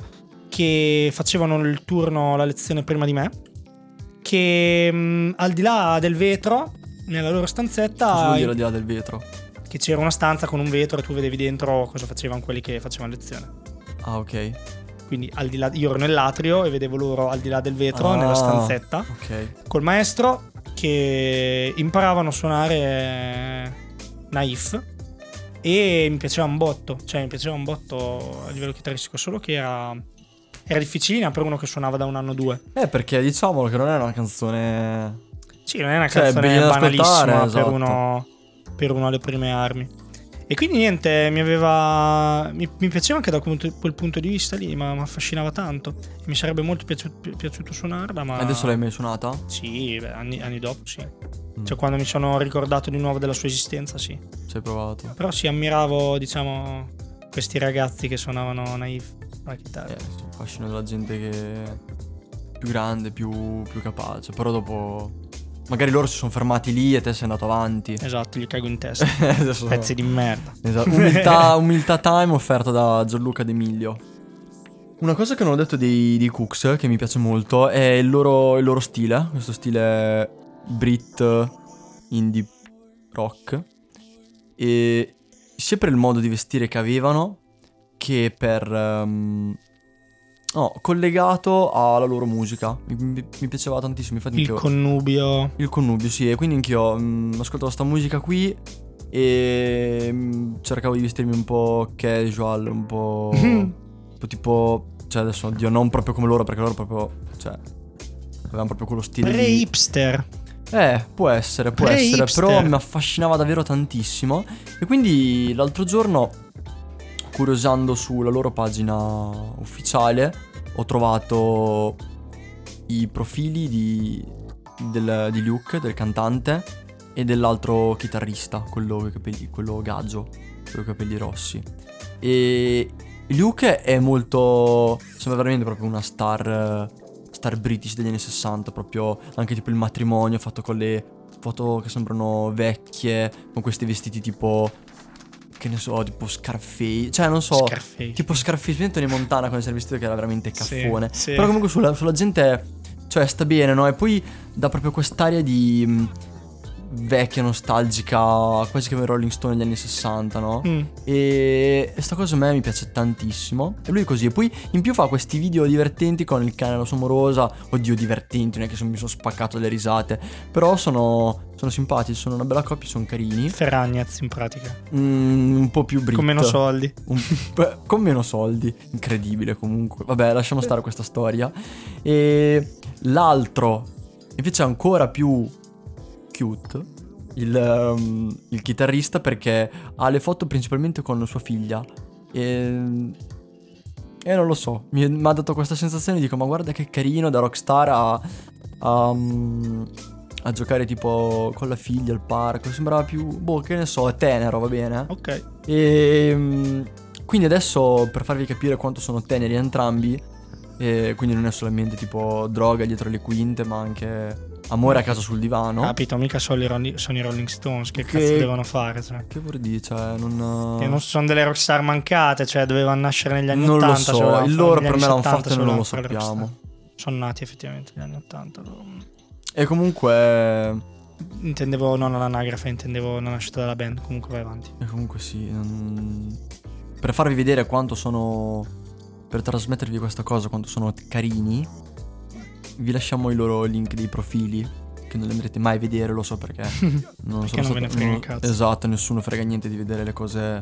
che facevano il turno, la lezione prima di me, che mm, al di là del vetro, nella loro Cosa stanzetta, vuol dire al di là del vetro? che c'era una stanza con un vetro e tu vedevi dentro cosa facevano quelli che facevano lezione. Ah, ok. Quindi al di là, io ero nell'atrio e vedevo loro al di là del vetro, Ah. nella stanzetta. Ok. col maestro che imparavano a suonare Naif e mi piaceva un botto, cioè mi piaceva un botto a livello chitarristico, solo che era, era difficilina per uno che suonava da un anno o due. Eh, perché diciamolo che non è una canzone. Sì, non è una Cioè, canzone banalissima ascoltare, per, esatto. uno, per uno alle prime armi. E quindi niente, mi aveva. Mi, mi piaceva anche da quel punto, di vista lì, ma mi affascinava tanto. Mi sarebbe molto piaciuto, pi- piaciuto suonarla, ma. Adesso l'hai mai suonata? Sì, beh, anni, anni dopo, sì. Mm. Cioè, quando mi sono ricordato di nuovo della sua esistenza, sì. Ci hai provato? Però sì, ammiravo, diciamo, questi ragazzi che suonavano Naif la chitarra. Eh, sì, il fascino della gente che è più grande, più, più capace. Però dopo. Magari loro si sono fermati lì e te sei andato avanti. Esatto, gli cago in testa. Pezzi di merda. Esatto. Umiltà, umiltà time offerta da Gianluca D'Emilio. Una cosa che non ho detto dei, dei Cooks, che mi piace molto, è il loro, il loro stile. Questo stile Brit indie rock. E sia per il modo di vestire che avevano, che per... ehm, no, collegato alla loro musica. Mi, mi- mi piaceva tantissimo. Infatti Il connubio. il connubio, sì, e quindi anch'io mm, ascoltavo sta musica qui e mm, cercavo di vestirmi un po' casual, un po', un po' tipo, cioè adesso, oddio, non proprio come loro, perché loro proprio, cioè, avevano proprio quello stile di... Pre-hipster. Eh, può essere, può essere, Pre-hipster. però mi affascinava davvero tantissimo. E quindi l'altro giorno, curiosando sulla loro pagina ufficiale, ho trovato i profili di, del- di Luke, del cantante, e dell'altro chitarrista, quello con capelli, quello gaggio, con i capelli rossi. E Luke è molto. sembra veramente proprio una star. star british degli anni 60, proprio anche tipo il matrimonio fatto con le foto che sembrano vecchie, con questi vestiti tipo. Che ne so, tipo Scarface. Cioè, non so. Scarface. Tipo Scarface, presente Tony Montana con il vestito che era veramente Sì, caffone. sì. Però comunque sulla, sulla gente, cioè sta bene, no? E poi dà proprio quest'aria di vecchia, nostalgica, quasi come Rolling Stone negli anni 60, no? Mm. E, e sta cosa a me mi piace tantissimo. E lui è così. E poi in più fa questi video divertenti con il cane la sua morosa. Oddio, divertenti, non è che mi sono spaccato le risate. Però sono, sono simpatici, sono una bella coppia, sono carini. Ferragnez in pratica. Mm, un po' più brit. Con meno soldi. Un- con meno soldi, incredibile comunque. Vabbè, lasciamo stare questa storia. E l'altro, invece, è ancora più cute. Il, um, il chitarrista perché ha le foto principalmente con sua figlia. E E non lo so, mi ha dato questa sensazione, dico, ma guarda che carino da Rockstar a, a, a giocare tipo con la figlia al parco. Sembrava più, boh, che ne so, è tenero, va bene? Ok. E mm, quindi adesso per farvi capire quanto sono teneri entrambi, e quindi non è solamente tipo droga dietro le quinte, ma anche amore a casa sul divano. Capito, mica sono i, Rolli- sono i Rolling Stones. Che, Che- cazzo devono fare? Cioè? Che vuol dire? Cioè, non. Che non sono delle rockstar mancate, cioè dovevano nascere negli anni non 80. lo se so, volevano il loro per me l'hanno 70 fatto e non lo sappiamo. Sono nati effettivamente negli anni 80. loro. E comunque. Intendevo non all'anagrafe, intendevo la nascita della band. Comunque vai avanti. E comunque sì. non- Per farvi vedere quanto sono. Per trasmettervi questa cosa, quanto sono carini. Vi lasciamo i loro link dei profili. Che non li andrete mai a vedere, lo so perché. Non Perché non ve ne frega un cazzo. Esatto, nessuno frega niente di vedere le cose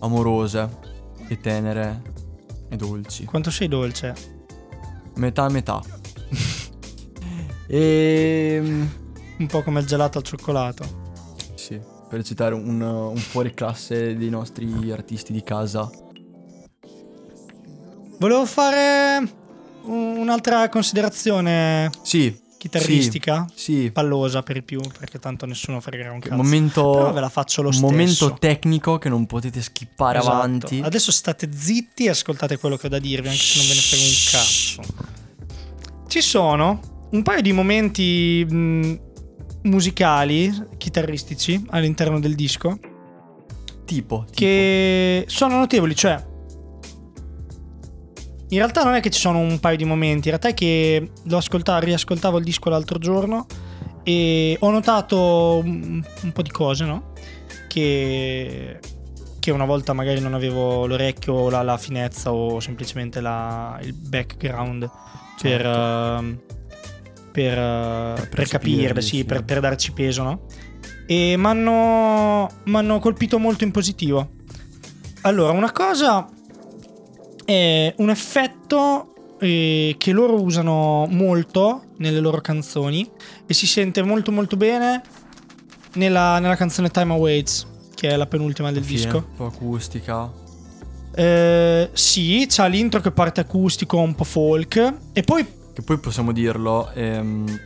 amorose e tenere e dolci. Quanto sei dolce? Metà metà. e Un po' come il gelato al cioccolato. sì, per citare un, un fuoriclasse dei nostri artisti di casa. Volevo fare un'altra considerazione Sì, chitarristica. sì. Pallosa per i più, perché tanto nessuno fregherà un cazzo. Momento, Però ve la faccio lo stesso. momento tecnico che non potete skippare Esatto. avanti. Adesso state zitti e ascoltate quello che ho da dirvi, anche se non ve ne frega un cazzo. Ci sono un paio di momenti mh, musicali, chitarristici all'interno del disco Tipo, tipo. che sono notevoli, cioè in realtà non è che ci sono un paio di momenti, in realtà è che lo ascoltavo, riascoltavo il disco l'altro giorno e ho notato un, un po' di cose, no? Che, che una volta magari non avevo l'orecchio o la, la finezza o semplicemente la- il background per, Certo. ehm, per, eh, per percepirli, capirle, sì, sì. per, per darci peso, no? E mi hanno colpito molto in positivo. Allora, una cosa è un effetto eh, che loro usano molto nelle loro canzoni e si sente molto molto bene nella, nella canzone Time Awaits, che è la penultima del Fine, disco. Un po' acustica. Eh, sì, c'ha l'intro che parte acustico, un po' folk, e poi Che poi possiamo dirlo. ehm,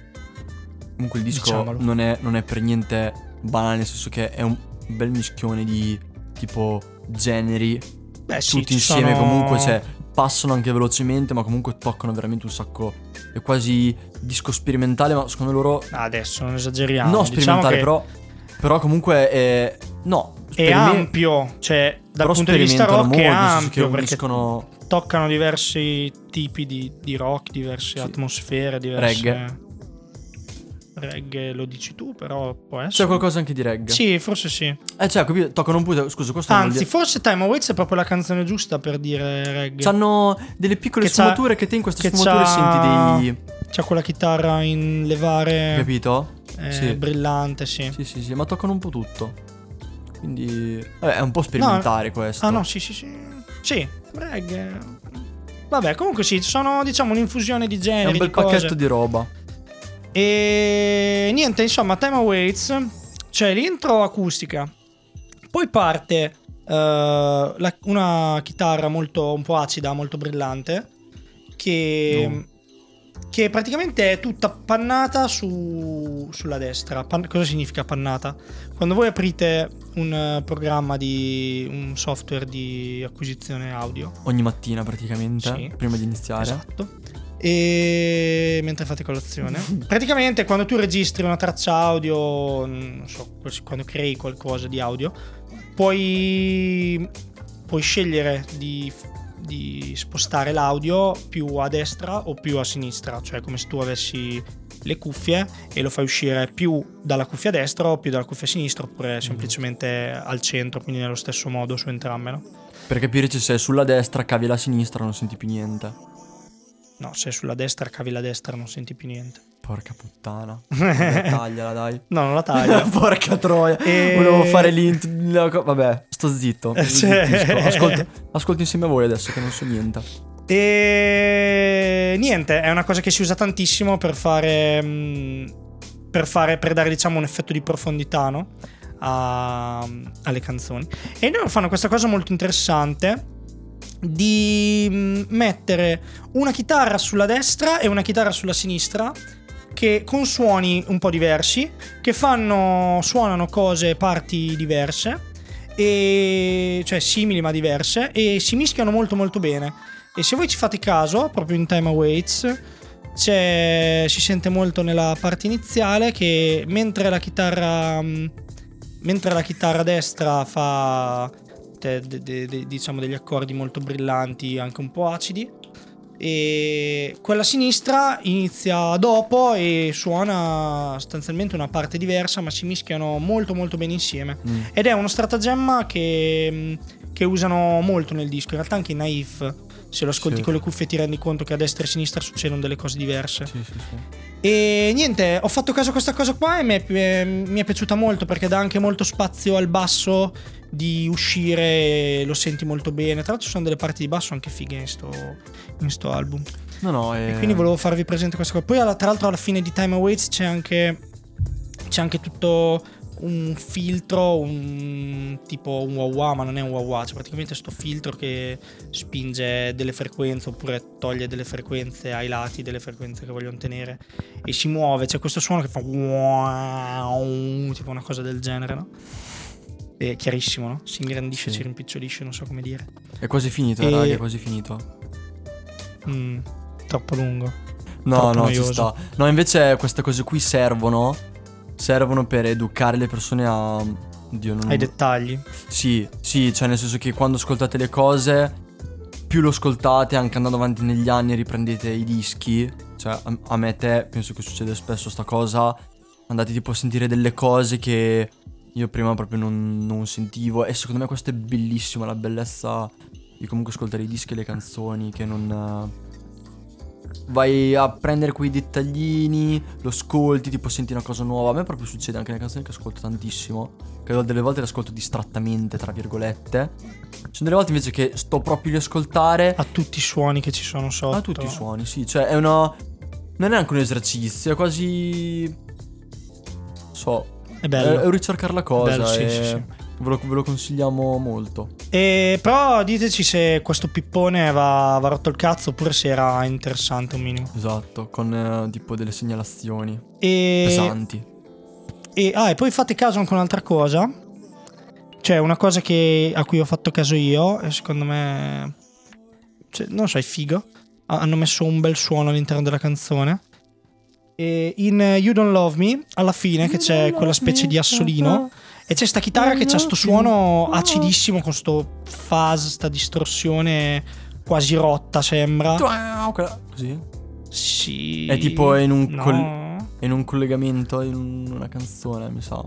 comunque il disco non è, non è per niente banale, nel senso che è un bel mischione di tipo generi. Beh, sì, tutti insieme sono- comunque, cioè, passano anche velocemente, ma comunque toccano veramente un sacco. È quasi disco sperimentale, ma secondo loro. Ah, Adesso non esageriamo. no, diciamo sperimentale, che però. Però comunque è. No. è ampio, cioè dal però punto di vista rock è molto, senso ampio uniscono toccano diversi tipi di, di rock, diverse Sì. atmosfere, diverse... Reggae. Reggae lo dici tu, però può essere. C'è qualcosa anche di reggae. Sì, forse sì. Eh, cioè, capito? Toccano un po'. Scusa, questo Anzi, dire- forse Time Awaits è proprio la canzone giusta per dire reggae. C'hanno delle piccole Che sfumature che te in queste sfumature c'ha- senti dei. C'ha quella chitarra in levare Capito? eh, Sì. brillante, sì. Sì, sì, sì, ma toccano un po' tutto. Quindi. Vabbè, è un po' sperimentare questo. Ah no, sì, sì, sì. Sì, reggae. Vabbè, comunque sì, sono diciamo un'infusione di È generi, un bel pacchetto di roba. E niente, insomma, Time Awaits, c'è l'intro acustica, poi parte eh, la- una chitarra molto un po' acida, molto brillante, che, No. che praticamente è tutta pannata su- sulla destra. Pan- cosa significa pannata? Quando voi aprite un programma di un software di acquisizione audio, Ogni mattina praticamente. Sì. Prima di iniziare. Esatto. E mentre fate colazione, praticamente quando tu registri una traccia audio, non so, quando crei qualcosa di audio, puoi, puoi scegliere di, di spostare l'audio più a destra o più a sinistra, cioè come se tu avessi le cuffie e lo fai uscire più dalla cuffia destra o più dalla cuffia sinistra oppure semplicemente al centro, quindi nello stesso modo su entrambe. No? Per capirci se sulla destra cavi la sinistra non senti più niente. No, se sulla destra cavi la destra non senti più niente. Porca puttana. Tagliala, dai. No, non la taglio. Porca troia. E- Volevo fare l'int. Vabbè, sto zitto. Cioè- zittisco. Ascolto, ascolto insieme a voi adesso che non so niente. E niente, è una cosa che si usa tantissimo per fare. mm, Per, fare, per dare diciamo un effetto di profondità no? A- alle canzoni. E loro fanno questa cosa molto interessante di mm, mettere una chitarra sulla destra e una chitarra sulla sinistra che con suoni un po' diversi, che fanno suonano cose parti diverse e cioè simili ma diverse e si mischiano molto molto bene. E se voi ci fate caso, proprio in Time Awaits, si sente molto nella parte iniziale che mentre la chitarra mm, mentre la chitarra destra fa de- de- de- diciamo degli accordi molto brillanti, anche un po' acidi, e quella sinistra inizia dopo e suona sostanzialmente una parte diversa, ma si mischiano molto molto bene insieme. Mm. Ed è uno stratagemma che, che usano molto nel disco, in realtà anche in Naif. Se lo ascolti Sì. con le cuffie ti rendi conto che a destra e a sinistra succedono delle cose diverse. Sì, sì, sì. E niente, ho fatto caso a questa cosa qua e mi è, eh, mi è piaciuta molto perché dà anche molto spazio al basso di uscire, lo senti molto bene. Tra l'altro ci sono delle parti di basso anche fighe in sto, in sto album. No, no, eh, E quindi volevo farvi presente questa cosa. Poi alla- tra l'altro alla fine di Time Awaits c'è anche, c'è anche tutto un filtro, un tipo un wah wah, ma non è un wah wah, c'è praticamente sto filtro che spinge delle frequenze oppure toglie delle frequenze ai lati delle frequenze che vogliono tenere e si muove, c'è questo suono che fa wow, tipo una cosa del genere, no? È chiarissimo, no? Si ingrandisce, Sì. si rimpicciolisce, non so come dire. È quasi finito, E- raga, è quasi finito. Mm, troppo lungo. No, Troppo no, ci noioso. sta. No, invece queste cose qui servono. Servono per educare le persone a. Oddio, non Ai dettagli. Sì, sì, cioè nel senso che quando ascoltate le cose, più lo ascoltate, anche andando avanti negli anni, riprendete i dischi. Cioè, a, a me e te, penso che succede spesso sta cosa. Andate tipo a sentire delle cose che io prima proprio non, non sentivo. E secondo me questo è bellissimo, la bellezza di comunque ascoltare i dischi e le canzoni, che non... Vai a prendere quei dettaglini, lo ascolti, tipo senti una cosa nuova. A me proprio succede anche nelle canzoni che ascolto tantissimo. Che delle volte le ascolto distrattamente, tra virgolette. Ci sono delle volte invece che sto proprio di ascoltare A tutti i suoni che ci sono sotto. a tutti i suoni, sì. Cioè è una... Non è neanche un esercizio, è quasi... So, È è, bello. è un ricercare la cosa. Bello, sì, sì, sì. Ve, lo, ve lo consigliamo molto. E però diteci se questo pippone va, va rotto il cazzo oppure se era interessante un minimo. Esatto, con eh, tipo delle segnalazioni E, pesanti. e, ah, e poi fate caso anche un'altra cosa. Cioè, una cosa che- a cui ho fatto caso io, e secondo me. cioè, non so, è figo. Ha- Hanno messo un bel suono all'interno della canzone. E in You Don't Love Me, alla fine, che c'è quella specie di assolino. E c'è sta chitarra che c'ha sto suono acidissimo con sto fuzz, sta distorsione quasi rotta, sembra. Così. Sì. È tipo in un No. col- In un collegamento, in un- una canzone, mi sa.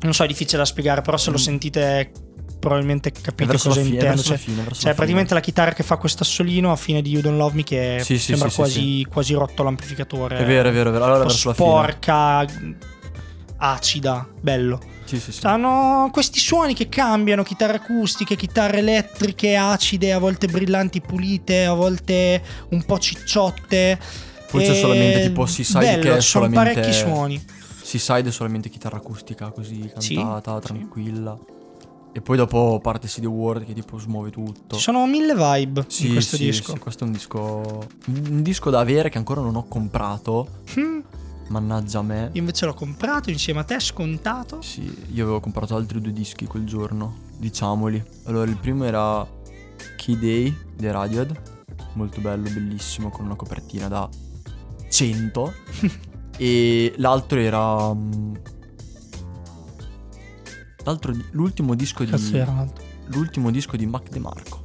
Non so, è difficile da spiegare, però se lo Mm. sentite probabilmente capite cosa fine, è intendo. Cioè, fine, cioè, la praticamente la chitarra che fa questo assolino a fine di You Don't Love Me che Sì, sembra sì, sì, quasi, quasi rotto l'amplificatore. È vero, è vero, è vero. Allora la fine. Acida, bello. Sì, sì, sì. Hanno questi suoni che cambiano, chitarre acustiche, chitarre elettriche, acide, a volte brillanti, pulite, a volte un po' cicciotte. Poi c'è E solamente tipo Seaside bello, che è sono solamente parecchi suoni. Seaside è solamente chitarra acustica così Sì, cantata, tranquilla. E poi dopo parte CD World che tipo smuove tutto. Ci sono mille vibe Sì, in questo sì, disco. sì, questo è un disco un disco da avere che ancora non ho comprato. Hmm, Mannaggia a me. Io invece l'ho comprato insieme a te, scontato. Sì, io avevo comprato altri due dischi quel giorno, diciamoli. Allora, il primo era Key Day dei Radiohead, molto bello, bellissimo, con una copertina da 100. e l'altro era... mm, L'altro, di- l'ultimo disco di... Cazzo era l'altro. l'ultimo disco di Mac DeMarco.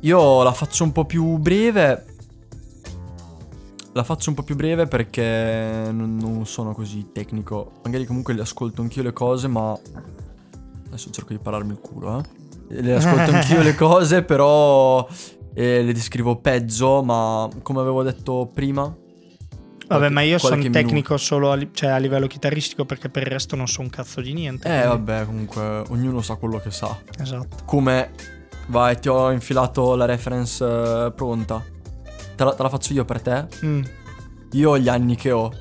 Io la faccio un po' più breve. La faccio un po' più breve perché non, non sono così tecnico. Magari comunque le ascolto anch'io le cose, ma. Adesso cerco di pararmi il culo, eh. Le ascolto anch'io le cose, però. eh, le descrivo peggio, ma come avevo detto prima. Vabbè, ma io sono tecnico solo a, cioè, a livello chitarristico perché per il resto non so un cazzo di niente. Eh, quindi- vabbè, comunque, ognuno sa quello che sa. Esatto. Come vai, ti ho infilato la reference eh, pronta. Te la, te la faccio io per te. Mm. Io ho gli anni che ho.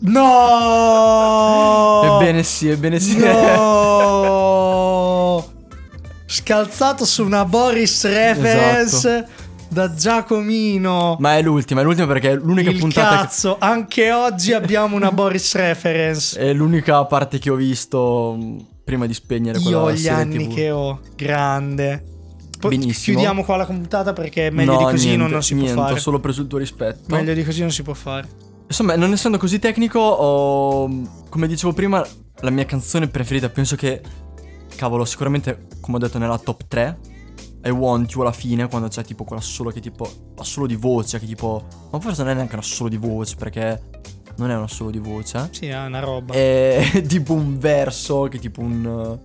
No! Ebbene sì, ebbene sì. No! scalzato su una Boris reference da Giacomino. Ma è l'ultima, è l'ultima perché è l'unica Il puntata cazzo, anche oggi abbiamo una Boris reference. che... È l'unica parte che ho visto mh, prima di spegnere quella Io ho gli anni TV. che ho, grande. Poi Benissimo. chiudiamo qua la puntata perché meglio No, di così niente, non, non si niente, può fare. ho solo preso il tuo rispetto. Meglio di così non si può fare. Insomma, non essendo così tecnico, ho, come dicevo prima, la mia canzone preferita, penso che, cavolo, sicuramente, come ho detto, nella top 3, I Want You alla fine, quando c'è tipo quella solo che tipo, la solo di voce, che tipo, ma forse non è neanche una solo di voce, perché non è una solo di voce, Sì, è una roba. è tipo un verso, che tipo un...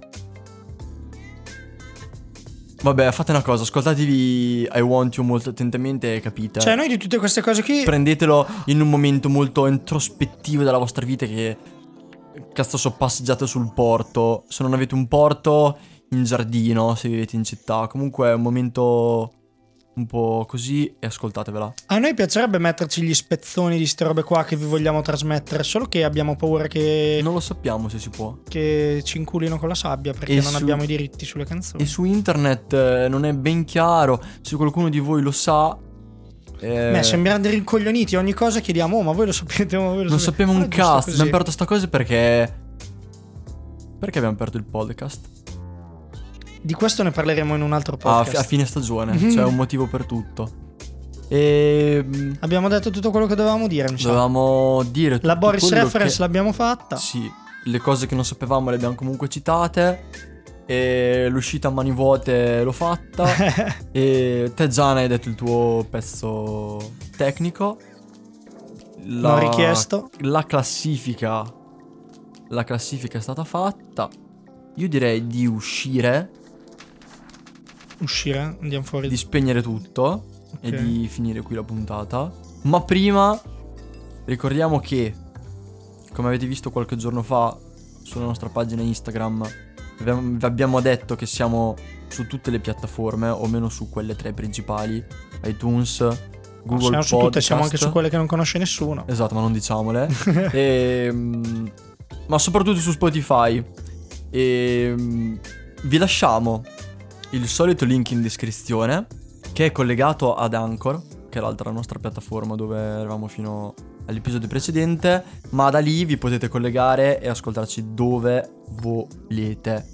Vabbè, fate una cosa, ascoltatevi I Want You molto attentamente e capite. Cioè, noi di tutte queste cose qui. Prendetelo in un momento molto introspettivo della vostra vita che cazzo so passeggiate sul porto. Se non avete un porto, in giardino, se vivete in città. Comunque è un momento un po' così e ascoltatevela. A noi piacerebbe metterci gli spezzoni di ste robe qua che vi vogliamo trasmettere, solo che abbiamo paura che, Non lo sappiamo se si può. che ci inculino con la sabbia perché E non su- abbiamo i diritti sulle canzoni. E su internet eh, non è ben chiaro. Se qualcuno di voi lo sa... eh, Beh, sembriamo dei rincoglioniti, ogni cosa chiediamo, oh, ma voi lo sapete, ma voi lo non sapete. sappiamo un così. Abbiamo aperto sta cosa perché... Perché abbiamo aperto il podcast? Di questo ne parleremo in un altro A, podcast. a fine stagione, Mhm. c'è un motivo per tutto. E mm, Abbiamo detto tutto quello che dovevamo dire, sa. dovevamo dire tutto La Boris Reference che- l'abbiamo fatta. Sì, le cose che non sapevamo le abbiamo comunque citate. E l'uscita a mani vuote l'ho fatta. e te Gianna hai detto il tuo pezzo tecnico. La, Non richiesto. La classifica. La classifica è stata fatta. Io direi di uscire, Uscire, andiamo fuori. di spegnere tutto e Ok. di finire qui la puntata. Ma prima ricordiamo che, come avete visto qualche giorno fa sulla nostra pagina Instagram, vi abbiamo- detto che siamo su tutte le piattaforme, o meno su quelle tre principali, iTunes, Google siamo Podcast. su tutte, siamo anche su quelle che non conosce nessuno. Esatto, ma non diciamole. e, mm, ma soprattutto su Spotify. E mm, vi lasciamo il solito link in descrizione che è collegato ad Anchor, che è l'altra nostra piattaforma dove eravamo fino all'episodio precedente, ma da lì vi potete collegare e ascoltarci dove volete.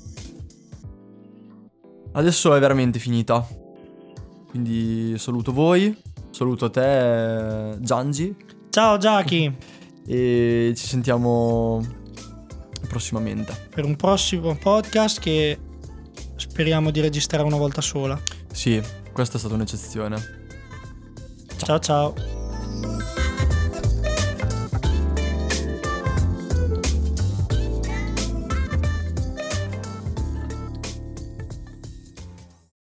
Adesso è veramente finita. Quindi saluto voi, saluto te Giangi Ciao Giachi, e ci sentiamo prossimamente. per un prossimo podcast che speriamo di registrare una volta sola. Sì, questa è stata un'eccezione. Ciao ciao. ciao.